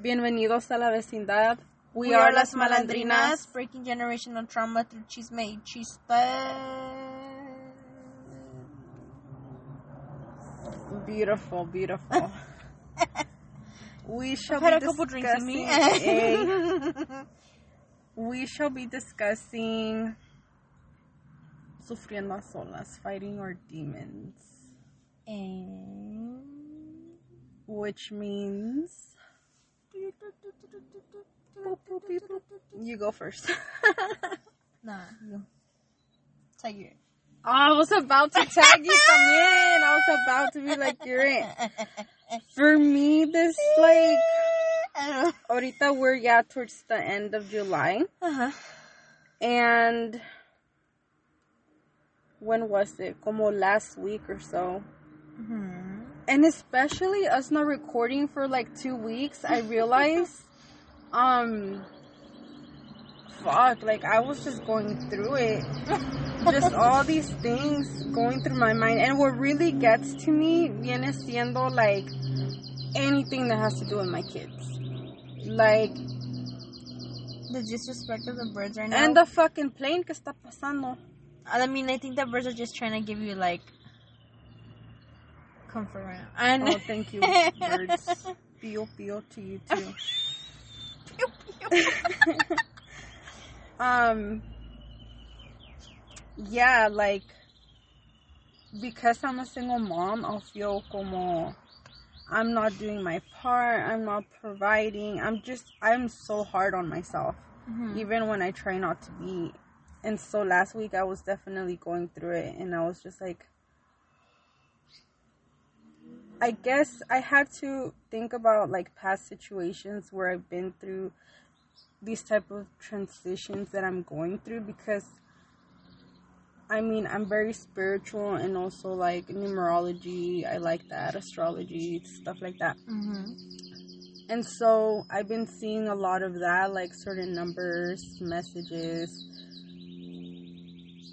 Bienvenidos a la vecindad. We, are, las malandrinas, breaking generational trauma through chisme y chiste. Beautiful, beautiful. we shall be a couple drinks in me. discussing a- we shall be discussing sufriendo solas, fighting our demons, and... which means you go first. Nah, you. Tag you. I was about to tag you también. I was about to be like, you're it. For me, this like, ahorita we're yeah towards the end of July, Uh-huh. and when was it? Como last week or so. hmm And especially us not recording for like two weeks, I realized, um, fuck, like I was just going through it. just all these things going through my mind. And what really gets to me viene siendo like anything that has to do with my kids. Like, The disrespect of the birds right now. and the fucking plane que está pasando. I mean, I think the birds are just trying to give you like comfort right now. And Oh, thank you, birds. Pio, pio to you too. um yeah like because i'm a single mom i'll feel como i'm not doing my part i'm not providing i'm just i'm so hard on myself Mhm. even when i try not to be and so last week i was definitely going through it and i was just like i guess i had to think about like past situations where i've been through these type of transitions that i'm going through because i mean i'm very spiritual and also like numerology i like that astrology stuff like that Mhm. and so I've been seeing a lot of that, like certain numbers, messages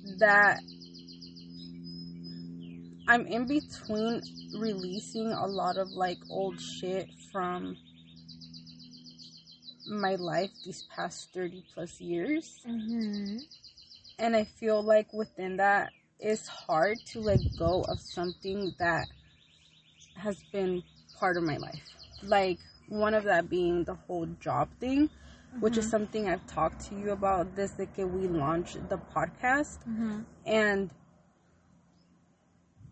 that I'm in between releasing a lot of like old shit from my life these past 30 plus years. Mhm. And I feel like within that it's hard to let go of something that has been part of my life. Like one of that being the whole job thing, which is something I've talked to you about this like we launched the podcast Mhm. and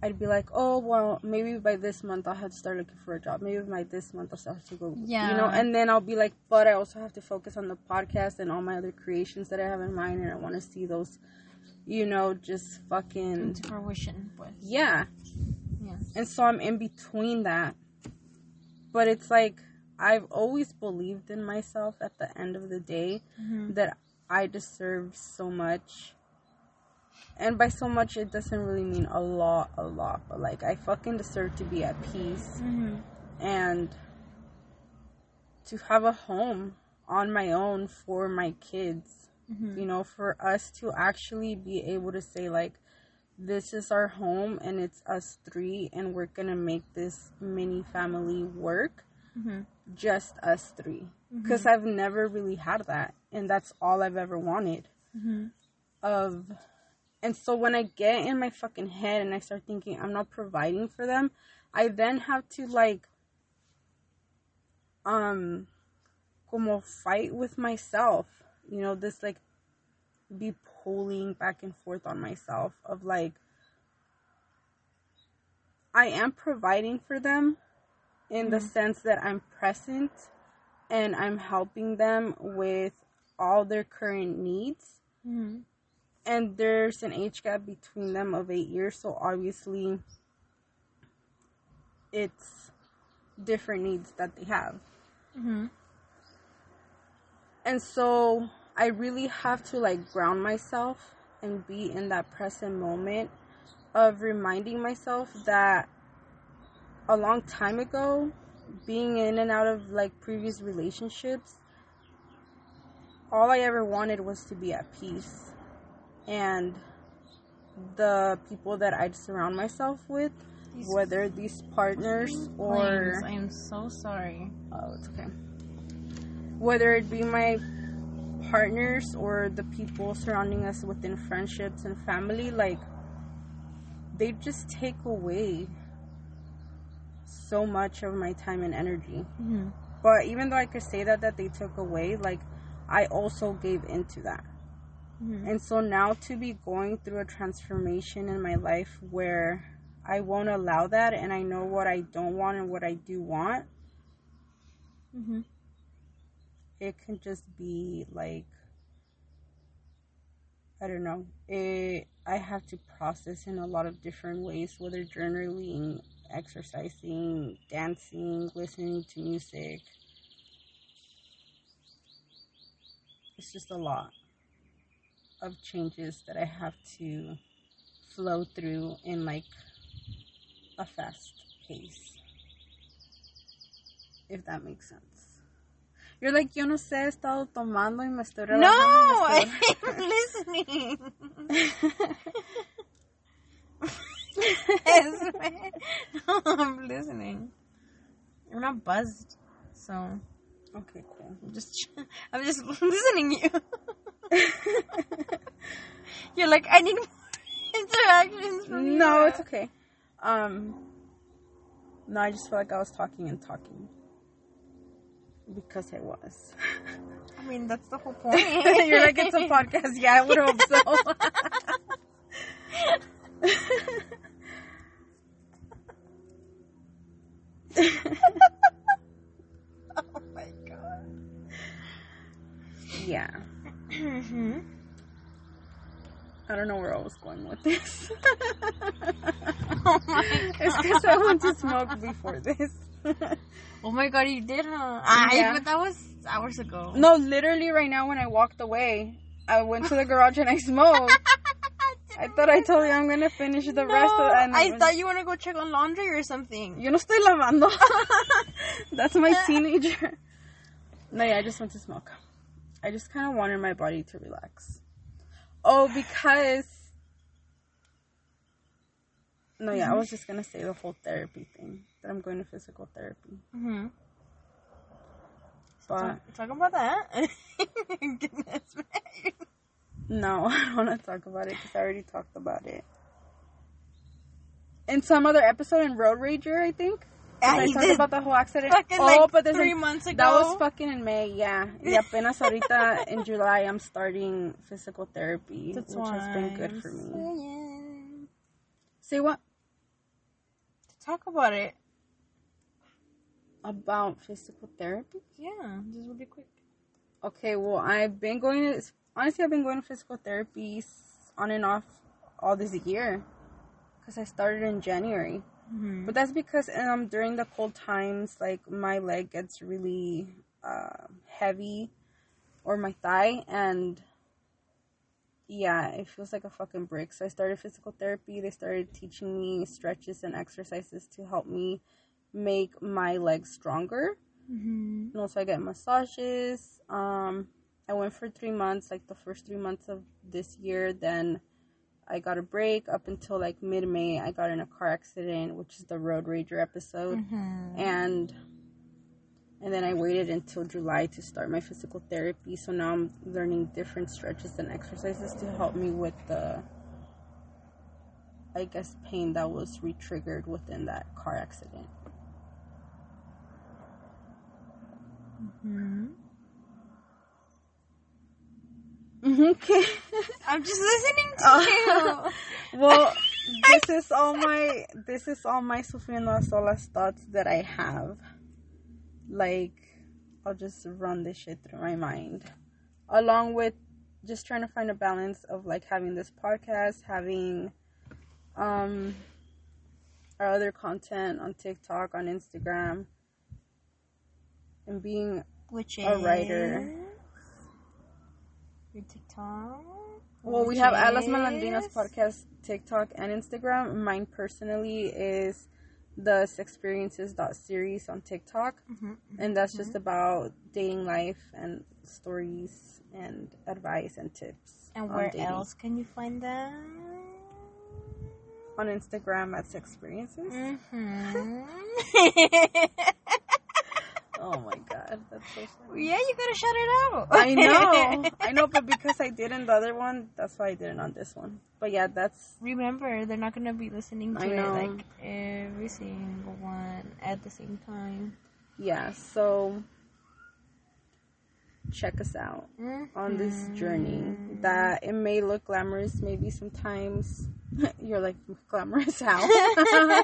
I'd be like, oh well, maybe by this month I'll have to start looking for a job. Maybe by this month I'll have to go, yeah, you know. And then I'll be like, but I also have to focus on the podcast and all my other creations that I have in mind, and I want to see those, you know, just fucking Into fruition, pues. yeah. Yeah. And so I'm in between that, but it's like I've always believed in myself. At the end of the day, Mhm. that I deserve so much. And by so much, it doesn't really mean a lot, a lot, but like I fucking deserve to be at peace Mhm. and to have a home on my own for my kids. Mhm. You know, for us to actually be able to say, like, this is our home and it's us three, and we're gonna make this mini family work Mhm. just us 3 because I've never really had that, and that's all I've ever wanted. Mhm. Of, and so when I get in my fucking head and I start thinking I'm not providing for them, I then have to like, um, como fight with myself. You know, this like be pulling back and forth on myself of like, I am providing for them in the sense that I'm present and I'm helping them with all their current needs. Mhm. And there's an age gap between them of eight years, so obviously it's different needs that they have. Mhm. And so I really have to like ground myself and be in that present moment of reminding myself that a long time ago, being in and out of like previous relationships, all I ever wanted was to be at peace. And the people that I'd surround myself with, These whether these partners or I am so sorry. oh, it's okay. whether it be my partners or the people surrounding us within friendships and family, like they just take away so much of my time and energy. Mm-hmm. But even though I could say that that they took away, like I also gave into that. Mm-hmm. And so now to be going through a transformation in my life where I won't allow that and I know what I don't want and what I do want, Mm-hmm. it can just be like I don't know. It I have to process in a lot of different ways, whether journaling, exercising, dancing, listening to music. It's just a lot of changes that I have to flow through in like a fast pace. If that makes sense. You're like, yo no sé, he estado tomando y me estoy No, relajando, me estoy- I'm listening. Yes. No, I'm listening. I'm not buzzed, so okay, cool. I'm just I'm just listening to you. You're like I need more interactions from No, you. it's okay. Um, no, I just feel like I was talking and talking because I was. I mean that's the whole point. You're like it's a podcast. Yeah, I would hope so. oh my god. yeah, hmm I don't know where I was going with this. Oh my it's because I went to smoke before this. Oh my god, you did, huh? Ah, I, Yeah. but that was hours ago. no, literally, right now when I walked away, I went to the garage and I smoked. I thought I told you I'm gonna finish the rest of and I thought you want to go check on laundry or something. Yo no estoy lavando. That's my teenager. No, yeah, I just went to smoke. I just kind of wanted my body to relax. Oh, because. No, yeah, I was just gonna say the whole therapy thing that I'm going to physical therapy, Mm-hmm. but Talk, talk about that. Goodness, no, I don't want to talk about it because I already talked about it in some other episode in Road Rager, I think. I talked about the whole accident. fucking oh, like but three an- months ago. That was fucking in May, yeah. Y apenas ahorita in July I'm starting physical therapy, That's which why has been good for me. saying. Say what To Talk about it. about physical therapy? Yeah, just really quick. Okay, well I've been going to honestly I've been going to physical therapy on and off all this year because I started in January. Mm-hmm. But that's because um during the cold times, like my leg gets really uh, heavy, or my thigh, and yeah, it feels like a fucking brick. So I started physical therapy. They started teaching me stretches and exercises to help me make my legs stronger. Mm-hmm. And also, I get massages. Um, I went for three months, like the first three months of this year. Then I got a break up until like mid May. I got in a car accident, which is the Road Rager episode, Mm-hmm. and and then I waited until July to start my physical therapy. So now I'm learning different stretches and exercises to help me with the, I guess, pain that was re-triggered within that car accident. Mm-hmm. Okay. I'm just listening to Oh. you. well, this is all my this is all my sufriendo a solas thoughts that I have. Like, I'll just run this shit through my mind, along with just trying to find a balance of like having this podcast, having um our other content on TikTok, on Instagram, and being Which A writer. Is your TikTok. Well, we have Alas Malandrinas is- podcast, TikTok, and Instagram. Mine personally is the experiences series on TikTok, Mhm, and that's just about dating life and stories and advice and tips. And where dating. else can you find them? On Instagram at experiences. Mm-hmm. Oh my god. that's so funny. Yeah, you gotta shut it out. I know, I know, but because I did in the other one, that's why I did it on this one. But yeah, that's Remember, they're not gonna be listening to it like every single one at the same time. yeah. So check us out on this journey. Mhm. That it may look glamorous, maybe sometimes you're like glamorous how?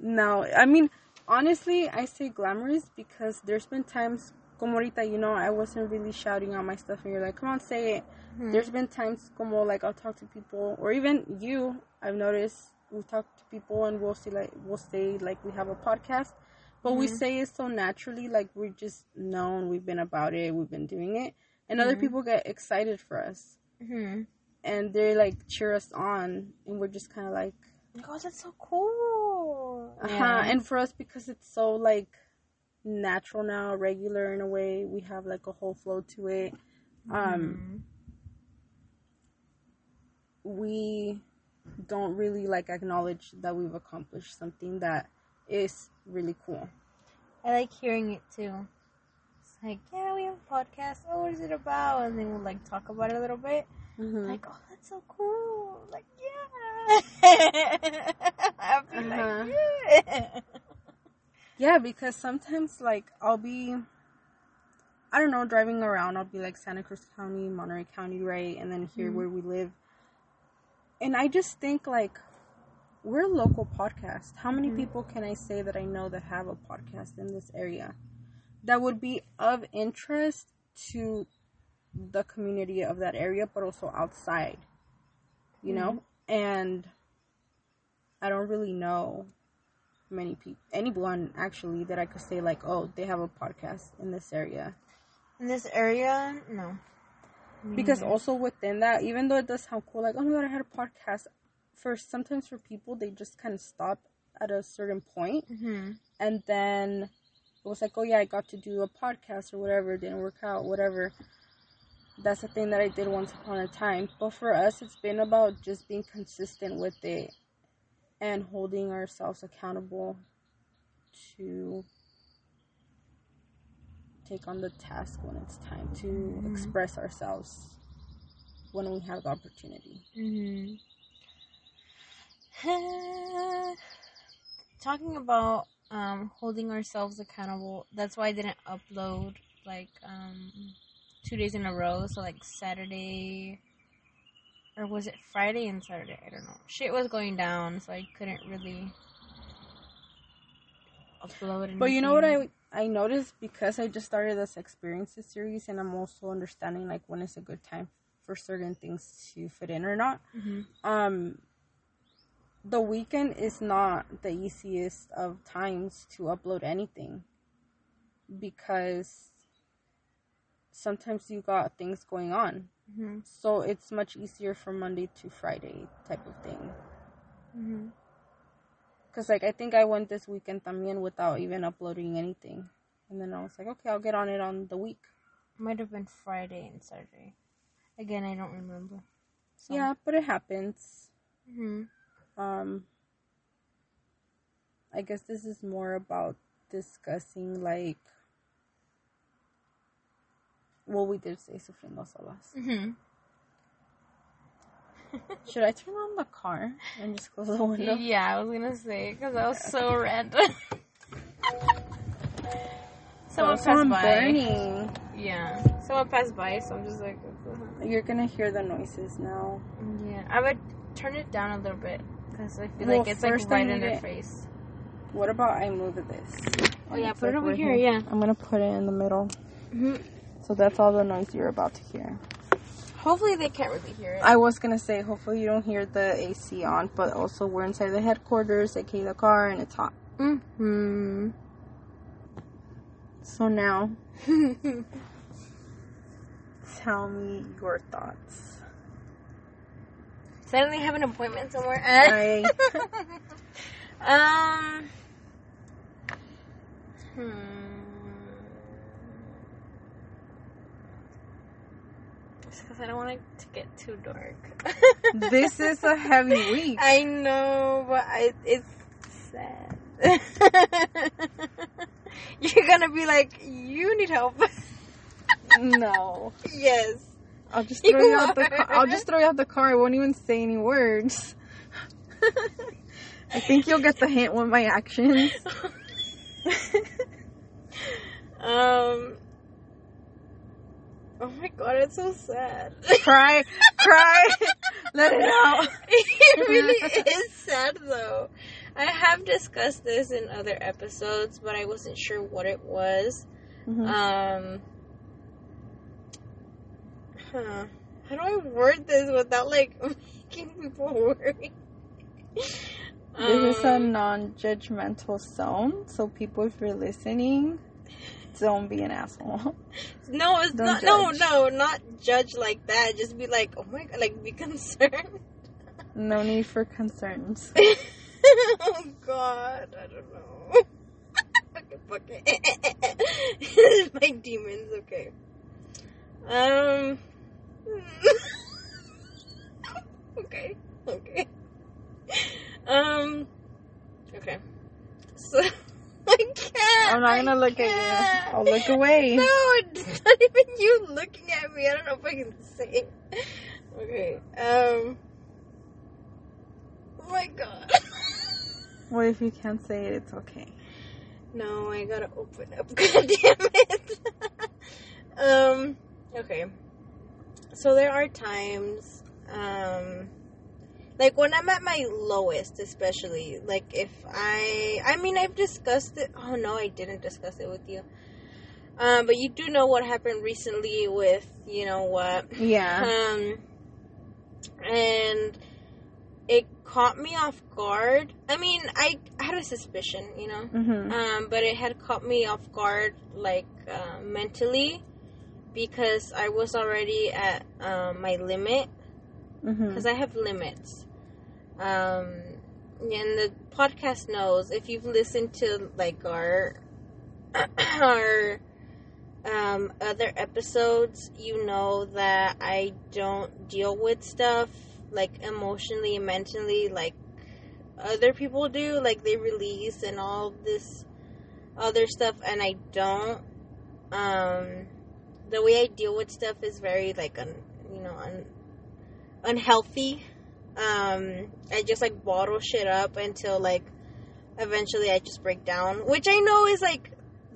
no, I mean honestly, I say glamorous because there's been times, como ahorita, you know, I wasn't really shouting out my stuff, and you're like, come on, say it. Mhm. There's been times, como like I'll talk to people, or even you. I've noticed we talk to people, and we'll say like we'll say like we have a podcast, but we Mhm. say it so naturally, like we're just known we've been about it, we've been doing it, and other Mhm. people get excited for us, Mhm. and they like cheer us on, and we're just kind of like. Oh, that's so cool. Uh-huh. And for us, because it's so like natural now, regular in a way, we have like a whole flow to it. Um, we don't really like acknowledge that we've accomplished something that is really cool. I like hearing it too. It's like, yeah, we have a podcast. Oh, what is it about? And then we'll like talk about it a little bit. Mhm. Like, oh, that's so cool. Like, yeah. I'll be Uh-huh. like, yeah. Yeah, because sometimes like I'll be, I don't know, driving around. I'll be like Santa Cruz County, Monterey County, right, and then here Mhm. where we live, and I just think like we're a local podcast. How many Mhm. people can I say that I know that have a podcast in this area that would be of interest to the community of that area, but also outside, you know? And I don't really know many people, anyone actually, that I could say, like, oh, they have a podcast in this area. In this area, no. Me Because neither. also within that, even though it does sound cool, like, oh my god, I had a podcast, for sometimes for people, they just kind of stop at a certain point Mhm. and then it was like, oh yeah, I got to do a podcast or whatever. It didn't work out, whatever. That's the thing that I did once upon a time. But for us, it's been about just being consistent with it and holding ourselves accountable to take on the task when it's time to Mhm. express ourselves when we have the opportunity. Mm-hmm. Talking about um, holding ourselves accountable, that's why I didn't upload like um, two days in a row. So, like Saturday, or was it Friday and Saturday? I don't know. Shit was going down, so I couldn't really upload anything. But you know what I I noticed because I just started this experiences series and I'm also understanding like when is a good time for certain things to fit in or not. hmm Um the weekend is not the easiest of times to upload anything because sometimes you got things going on. hmm So it's much easier from Monday to Friday type of thing. hmm Cause like I think I went this weekend también without even uploading anything, and then I was like, okay, I'll get on it on the week. Might have been Friday and Saturday. Again, I don't remember. So. Yeah, but it happens. hmm Um, I guess this is more about discussing like what we did say sufriendo solas. hmm Should I turn on the car and just close the window? Yeah, I was gonna say because that was so random. Someone Oh, passed by. burning. Yeah, someone passed by, so I'm just like, hell? You're gonna hear the noises now. yeah. I would turn it down a little bit because I feel Well, like it's like right in their face. What about I move this? Oh yeah, put it over right here. Yeah. I'm gonna put it in the middle. hmm So that's all the noise you're about to hear. Hopefully they can't really hear it. I was gonna say, hopefully you don't hear the AC on, but also we're inside the headquarters, aka the car, and it's hot. hmm So now, tell me your thoughts. Suddenly have an appointment somewhere. I, um. Hmm. Just because I don't want it to get too dark. this is a heavy week. I know, but I, it's sad. you're gonna be like, you need help. no. yes. I'll just throw you, out the car. I'll just throw you out the car. I won't even say any words. I think you'll get the hint with my actions. um. Oh my god, it's so sad. cry, cry, let it out. it really is sad though. I have discussed this in other episodes, but I wasn't sure what it was. Mhm. Um. Huh. How do I word this without like making people worry? This is a Um, non-judgmental zone, so people, if you're listening, don't be an asshole. no, it's don't not. No, judge. no, not judge like that. Just be like, oh my god, like be concerned. No need for concerns. oh god, I don't know. okay, fuck it. My demons, okay. Um. okay, okay. Um. Okay. So. I'm not gonna look at you. I'll look away. No, it's not even you looking at me. I don't know if I can say. it. Okay. Um. Oh my god. What if you can't say it? It's okay. No, I gotta open up. God damn it. um. Okay. So there are times, um, like when I'm at my lowest, especially like if I, I mean, I've discussed it. Oh no, I didn't discuss it with you. Um, but you do know what happened recently with you know what Yeah. um, and it caught me off guard. I mean, I had a suspicion, you know, Mhm. um, but it had caught me off guard, like uh, mentally, because I was already at um, my limit. Mhm. Because I have limits. Um, and the podcast knows if you've listened to like our our um, other episodes, you know that I don't deal with stuff like emotionally mentally like other people do. Like they release and all this other stuff, and I don't. Um, the way I deal with stuff is very like un, you know un, unhealthy. Um, I just like bottle shit up until like eventually I just break down, which I know is like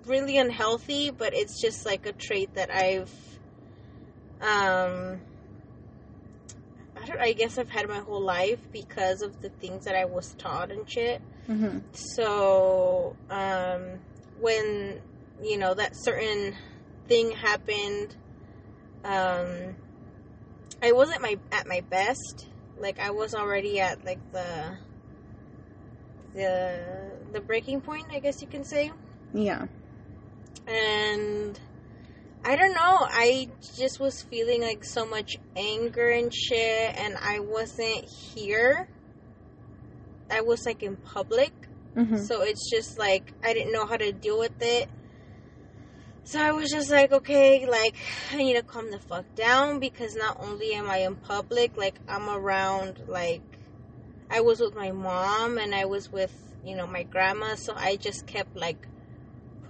really unhealthy, but it's just like a trait that I've um I, don't, I guess I've had my whole life because of the things that I was taught and shit. Mhm. So, um, when you know that certain thing happened, um, I wasn't my at my best. Like I was already at like the the the breaking point, I guess you can say. Yeah. And I don't know. I just was feeling like so much anger and shit, and I wasn't here. I was like in public. Mhm. So it's just like I didn't know how to deal with it. So I was just like, okay, like I need to calm the fuck down because not only am I in public, like I'm around like I was with my mom and I was with, you know, my grandma, so I just kept like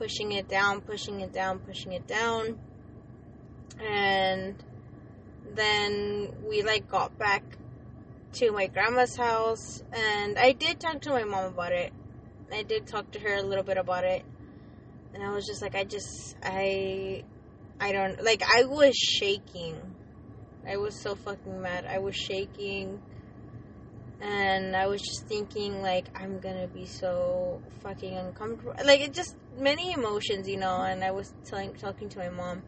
pushing it down, pushing it down, pushing it down. And then we like got back to my grandma's house and I did talk to my mom about it. I did talk to her a little bit about it. And I was just like I just I I don't like I was shaking. I was so fucking mad. I was shaking. And I was just thinking like I'm to be so fucking uncomfortable. Like it just many emotions, you know, and I was telling talking to my mom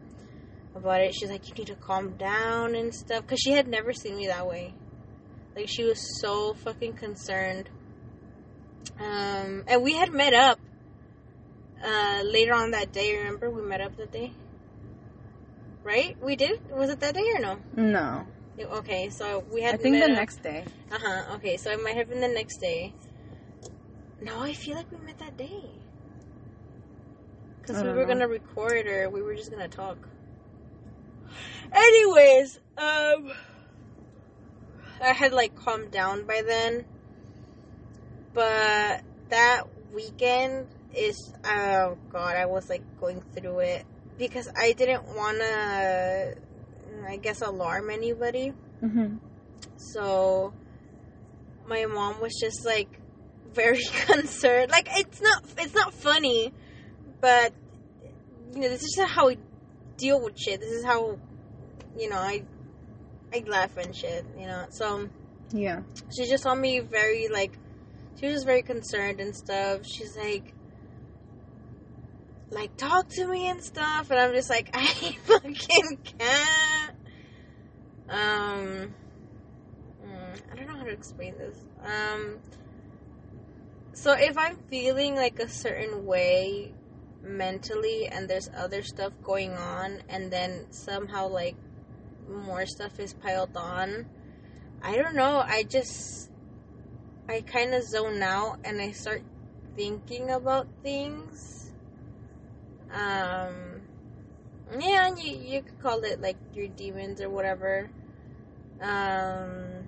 about it. She's like you need to calm down and stuff cuz she had never seen me that way. Like she was so fucking concerned. Um, and we had met up uh, later on that day. Remember, we met up that day, right? We did. Was it that day or no? No. Okay, so we had. I think the up- next day. Uh huh. Okay, so it might have been the next day. No, I feel like we met that day. Because we were know. gonna record or we were just gonna talk. Anyways, um, I had like calmed down by then, but that weekend is oh god, I was like going through it because I didn't want to I guess alarm anybody. Mm-hmm. So my mom was just like very concerned. Like it's not it's not funny, but you know, this is just how we deal with shit. This is how you know, I I laugh and shit, you know. So Yeah. she just saw me very like she was just very concerned and stuff. She's like like talk to me and stuff and I'm just like I fucking can't. Um mm, I don't know how to explain this. Um so if I'm feeling like a certain way mentally and there's other stuff going on and then somehow like more stuff is piled on I don't know. I just I kind of zone out and I start thinking about things. Um, yeah, and you you could call it like your demons or whatever. Um,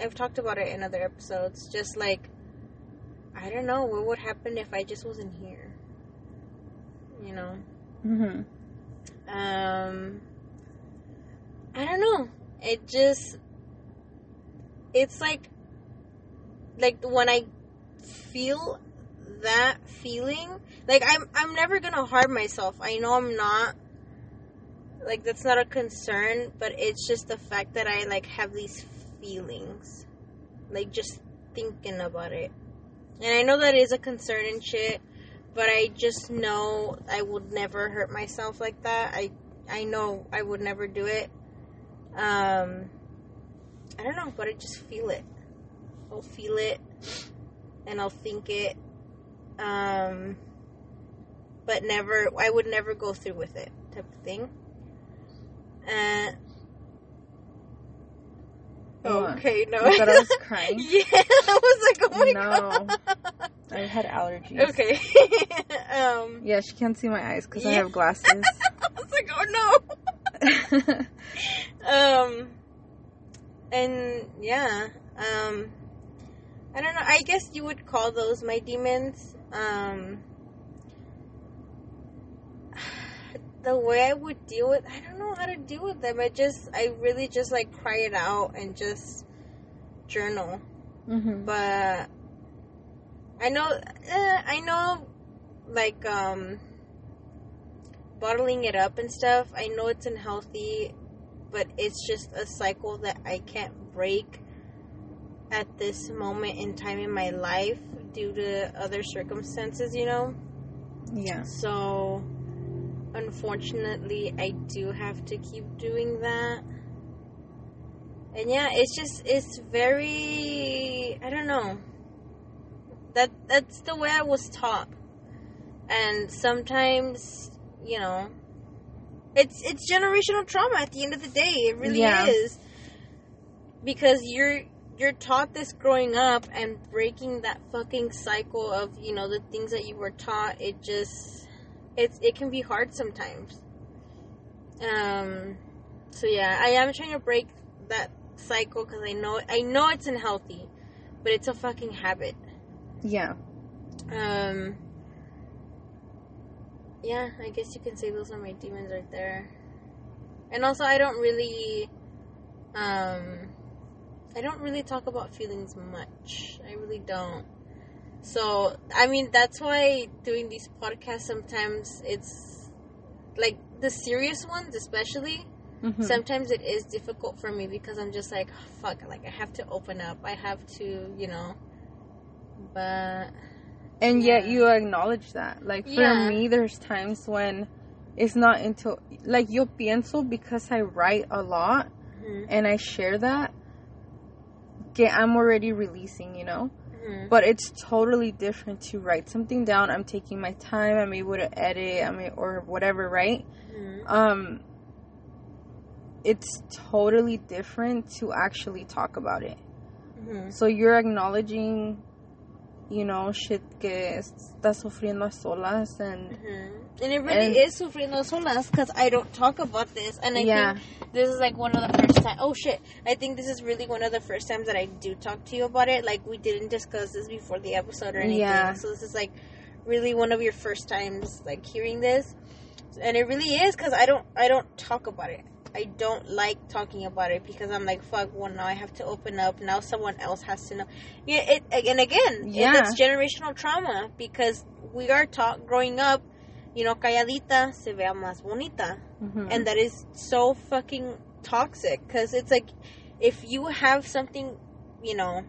I've talked about it in other episodes. Just like I don't know what would happen if I just wasn't here. You know. Mm-hmm. Um, I don't know. It just, it's like, like when I feel that feeling, like I'm, I'm never gonna harm myself. I know I'm not. Like that's not a concern, but it's just the fact that I like have these feelings, like just thinking about it. And I know that is a concern and shit, but I just know I would never hurt myself like that. I I know I would never do it. Um I don't know, but I just feel it. I'll feel it and I'll think it. Um but never I would never go through with it type of thing. Uh Okay, no. You I was crying? yeah, I was like, oh my No. god. I had allergies. Okay. um, Yeah, she can't see my eyes because I have glasses. I was like, oh no. Um, and yeah, um, I don't know. I guess you would call those my demons. Um, the way I would deal with, I don't know how to deal with them. I just, I really just like cry it out and just journal. mm-hmm. but I know, eh, I know, like um, bottling it up and stuff. I know it's unhealthy, but it's just a cycle that I can't break at this moment in time in my life due to other circumstances. You know, Yeah. so unfortunately, I do have to keep doing that. And yeah, it's just it's very I don't know. That that's the way I was taught. And sometimes, you know, it's it's generational trauma at the end of the day. It really Yeah. is. Because you're you're taught this growing up and breaking that fucking cycle of, you know, the things that you were taught, it just it's it can be hard sometimes. Um so yeah, I am trying to break that cycle cuz I know I know it's unhealthy, but it's a fucking habit. Yeah. Um Yeah, I guess you can say those are my demons right there. And also I don't really um I don't really talk about feelings much. I really don't. So, I mean, that's why doing these podcasts sometimes it's like the serious ones especially Mm-hmm. sometimes it is difficult for me because I'm just like "Oh, fuck like I have to open up I have to you know but and yet you acknowledge that. Like for Yeah. me, there's times when it's not until like yo pienso because I write a lot mhm, and I share that. Que I'm already releasing, you know. mhm, But it's totally different to write something down. I'm taking my time. I'm able to edit. I mean, or whatever, right? mhm, Um, it's totally different to actually talk about it. mhm. So you're acknowledging, you know, shit que estás sufriendo a solas and Mhm. And it really And- is sufriendo solas because I don't talk about this, and I Yeah. think this is like one of the first time. Oh shit! I think this is really one of the first times that I do talk to you about it. Like we didn't discuss this before the episode or anything, Yeah. so this is like really one of your first times like hearing this, and it really is because I don't I don't talk about it. I don't like talking about it because I'm like, fuck. Well, now I have to open up. Now someone else has to know. Yeah, it and again, Yeah. it's generational trauma because we are taught growing up. You know, calladita se vea más bonita Mhm. and that is so fucking toxic because it's like if you have something you know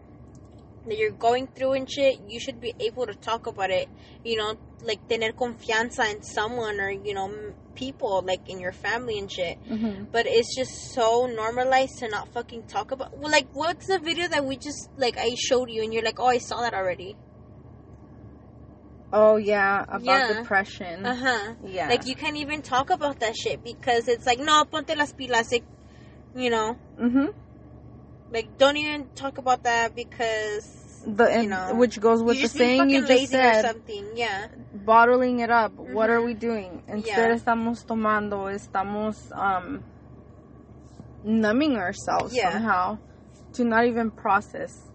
that you're going through and shit you should be able to talk about it you know like tener confianza in someone or you know people like in your family and shit Mhm. but it's just so normalized to not fucking talk about well, like what's the video that we just like i showed you and you're like oh i saw that already Oh yeah, about Yeah. depression. uh-huh Yeah. like you can't even talk about that shit because it's like no ponte las pilas like, you know Mhm. Like, don't even talk about that because The you know, which goes with the saying you just said, something. Yeah. bottling it up. What are Mhm. we doing? Instead Yeah. estamos tomando, estamos um numbing ourselves Yeah. somehow to not even process.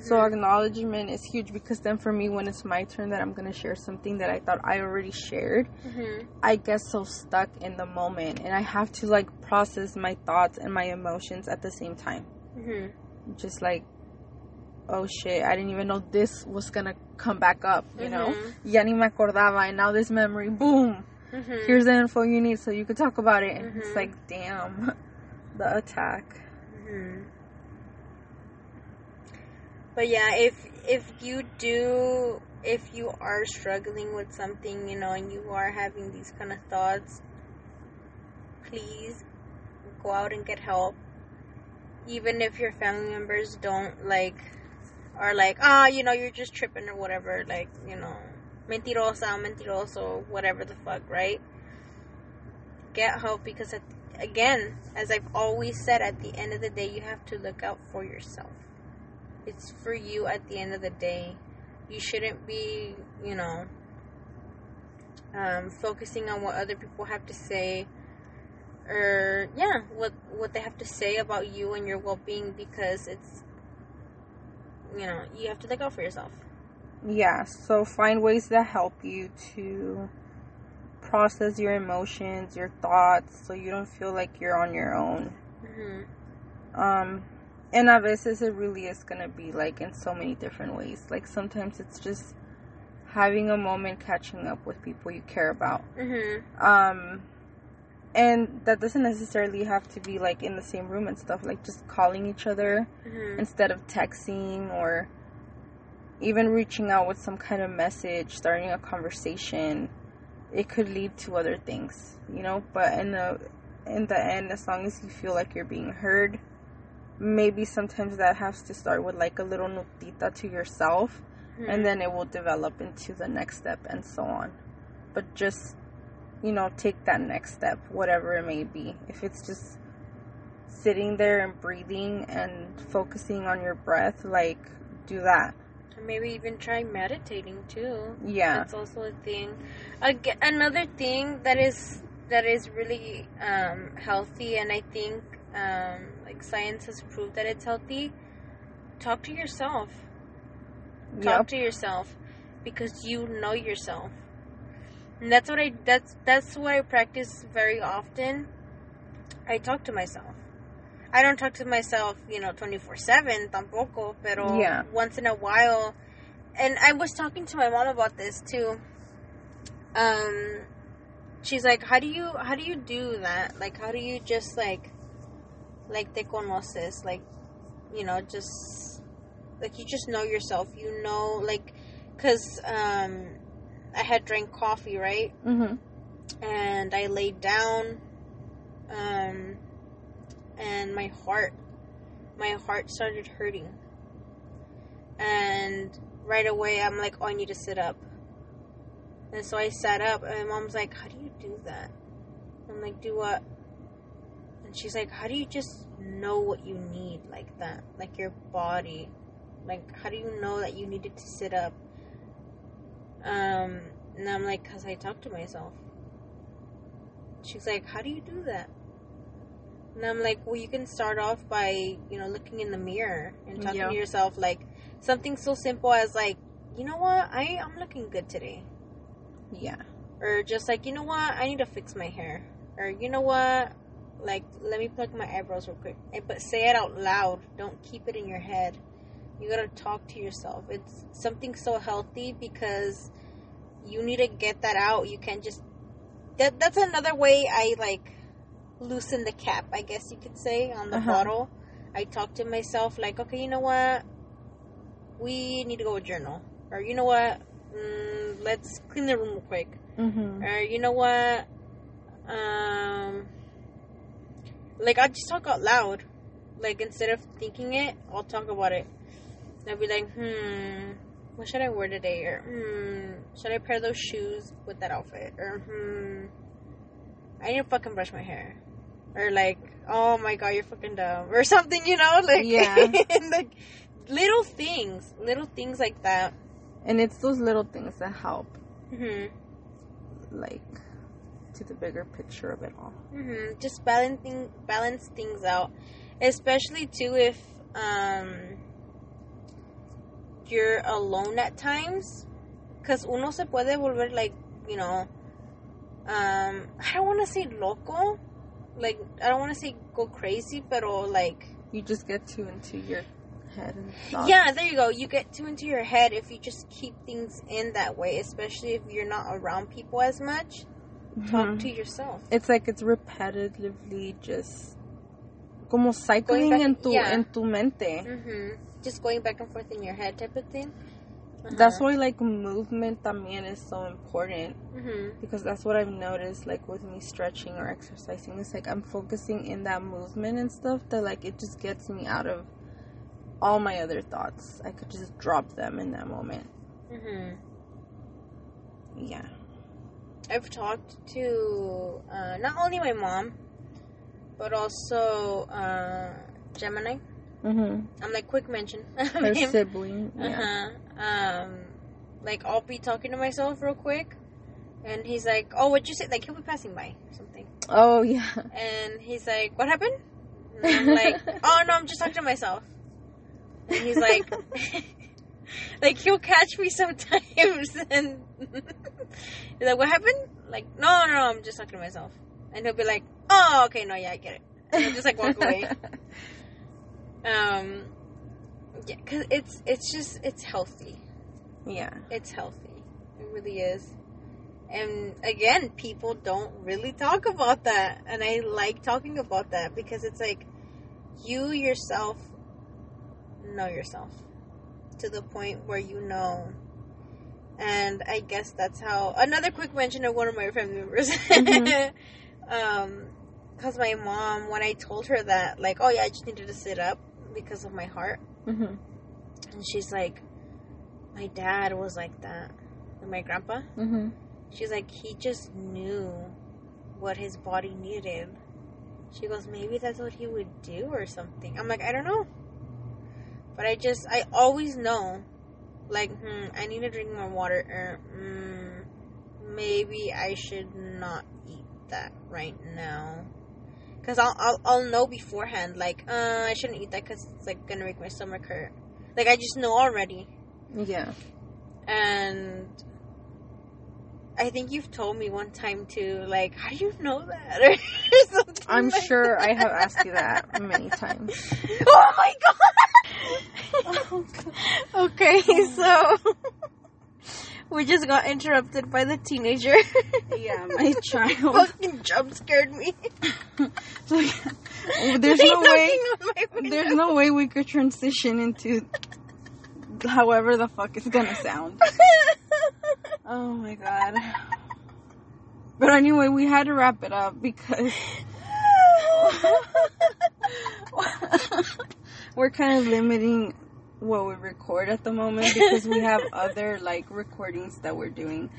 So Mhm. acknowledgement is huge because then for me when it's my turn that I'm gonna share something that I thought I already shared, Mhm. I get so stuck in the moment and I have to like process my thoughts and my emotions at the same time. Mhm. Just like oh shit, I didn't even know this was gonna come back up, you know? Mhm. Ya ni me acordaba and now this memory, boom, Mhm. here's the info you need so you could talk about it. And It's Mhm. like damn the attack. Mhm. But yeah, if if you do, if you are struggling with something, you know, and you are having these kind of thoughts, please go out and get help. Even if your family members don't like, are like, ah, you know, you're just tripping or whatever, like, you know, mentirosa, mentiroso, whatever the fuck, right? Get help because, at, again, as I've always said, at the end of the day, you have to look out for yourself. It's for you at the end of the day. You shouldn't be, you know, um, focusing on what other people have to say or yeah what what they have to say about you and your well-being because it's you know you have to look out for yourself Yeah, so find ways that help you to process your emotions, your thoughts, so you don't feel like you're on your own. hmm Um, and a veces it really is gonna be like in so many different ways. Like sometimes it's just having a moment catching up with people you care about. hmm Um, and that doesn't necessarily have to be like in the same room and stuff. Like just calling each other hmm instead of texting or even reaching out with some kind of message, starting a conversation, it could lead to other things, you know. But in the in the end, as long as you feel like you're being heard, maybe sometimes that has to start with like a little notita to yourself, and then it will develop into the next step and so on. But just you know, take that next step, whatever it may be. If it's just sitting there and breathing and focusing on your breath, like do that. maybe even try meditating too Yeah. That's also a thing. Again, another thing that is that is really um, healthy, and I think um, like science has proved that it's healthy. Talk to yourself. Talk Yep. to yourself because you know yourself. And that's what I that's that's what I practice very often. I talk to myself. I don't talk to myself, you know, 24/7 tampoco, pero Yeah. once in a while. And I was talking to my mom about this too. Um she's like, "How do you how do you do that? Like how do you just like like te conoces, like you know, just like you just know yourself. You know like cuz um I had drank coffee, right? Mhm. and I laid down um and my heart my heart started hurting. And right away I'm like oh I need to sit up. And so I sat up and my mom's like how do you do that? I'm like do what? And she's like how do you just know what you need like that? Like your body. Like how do you know that you needed to sit up um and I'm like cuz I talk to myself she's like, How do you do that? And I'm like, Well, you can start off by, you know, looking in the mirror and talking Yeah. to yourself like something so simple as like, you know what, I I'm looking good today. Yeah. Or just like, you know what, I need to fix my hair. Or you know what, like let me pluck my eyebrows real quick. And, but say it out loud. Don't keep it in your head. You gotta talk to yourself. It's something so healthy because you need to get that out. You can't just that that's another way I like loosen the cap, I guess you could say, on the Uh-huh. bottle. I talk to myself like, okay, you know what? We need to go journal. Or you know what? Mm, let's clean the room real quick. Mm-hmm. Or you know what? Um, like I just talk out loud. Like instead of thinking it, I'll talk about it. I'll be like, hmm, what should I wear today? Or hmm, should I pair those shoes with that outfit? Or hmm, I need to fucking brush my hair. Or like, oh my god, you're fucking dumb. Or something, you know? Like, Yeah. like little things, little things like that. And it's those little things that help, hmm like, to the bigger picture of it all. hmm Just balancing balance things out, especially too if um you're alone at times, because uno se puede volver like you know, um I don't want to say loco, like I don't want to say go crazy, pero like You just get too into your head and thoughts. yeah, there you go. You get too into your head if you just keep things in that way, especially if you're not around people as much. Talk Mhm. to yourself. It's like it's repetitively just como cycling back- en tu yeah. en tu mente. hmm Just going back and forth in your head type of thing. That's why like movement también is so important hmm because that's what I've noticed like with me stretching or exercising. It's like I'm focusing in that movement and stuff that like it just gets me out of all my other thoughts. I could just drop them in that moment. hmm Yeah. I've talked to uh, not only my mom, but also uh, Gemini. Mhm. I'm like quick mention. Her sibling. Uh Yeah. huh. Um, like I'll be talking to myself real quick, and he's like, "Oh, what'd you say?" Like he'll be passing by or something, Oh yeah. and he's like, "What happened?" And I'm like, "Oh no, I'm just talking to myself." And he's like, like he'll catch me sometimes, and he's like, "What happened?" Like, "No, no, no, I'm just talking to myself," and he'll be like, "Oh, okay, no, yeah, I get it." And I'll just like walk away. Um, yeah, cause it's it's just it's healthy. yeah. It's healthy. It really is. And again, people don't really talk about that, and I like talking about that because it's like you yourself know yourself to the point where you know. And I guess that's how. Another quick mention of one of my family members. Mhm. um, because my mom, when I told her that, like, oh yeah, I just needed to sit up because of my heart, Mhm. and she's like, my dad was like that. And my grandpa, Mhm. she's like, he just knew what his body needed. She goes, maybe that's what he would do or something. I'm like, I don't know. But I just, I always know, like, hmm, I need to drink more water. Or, mm, maybe I should not eat that right now. Because I'll, I'll, I'll know beforehand, like, uh, I shouldn't eat that because it's, like, to make my stomach hurt. Like, I just know already. Yeah. And I think you've told me one time too, like, how do you know that? or something I'm like sure that. I have asked you that many times. Oh my god! okay, so we just got interrupted by the teenager. Yeah, my child. fucking jump scared me. So, yeah, oh, there's no way. Knocking on my window. There's no way we could transition into however the fuck it's gonna sound. Oh my god. But anyway, we had to wrap it up because we're kind of limiting what we record at the moment because we have other like recordings that we're doing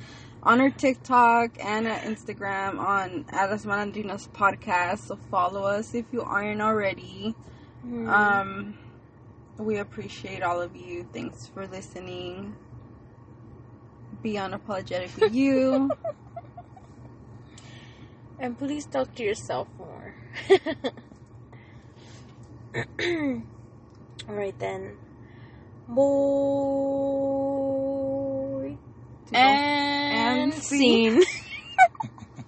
on our TikTok and at Instagram on Alas Malandrinas podcast. So follow us if you aren't already. Hmm. Um, we appreciate all of you. Thanks for listening. Be unapologetic unapologetically you. And please talk to yourself more. Alright then boy. And, and scene.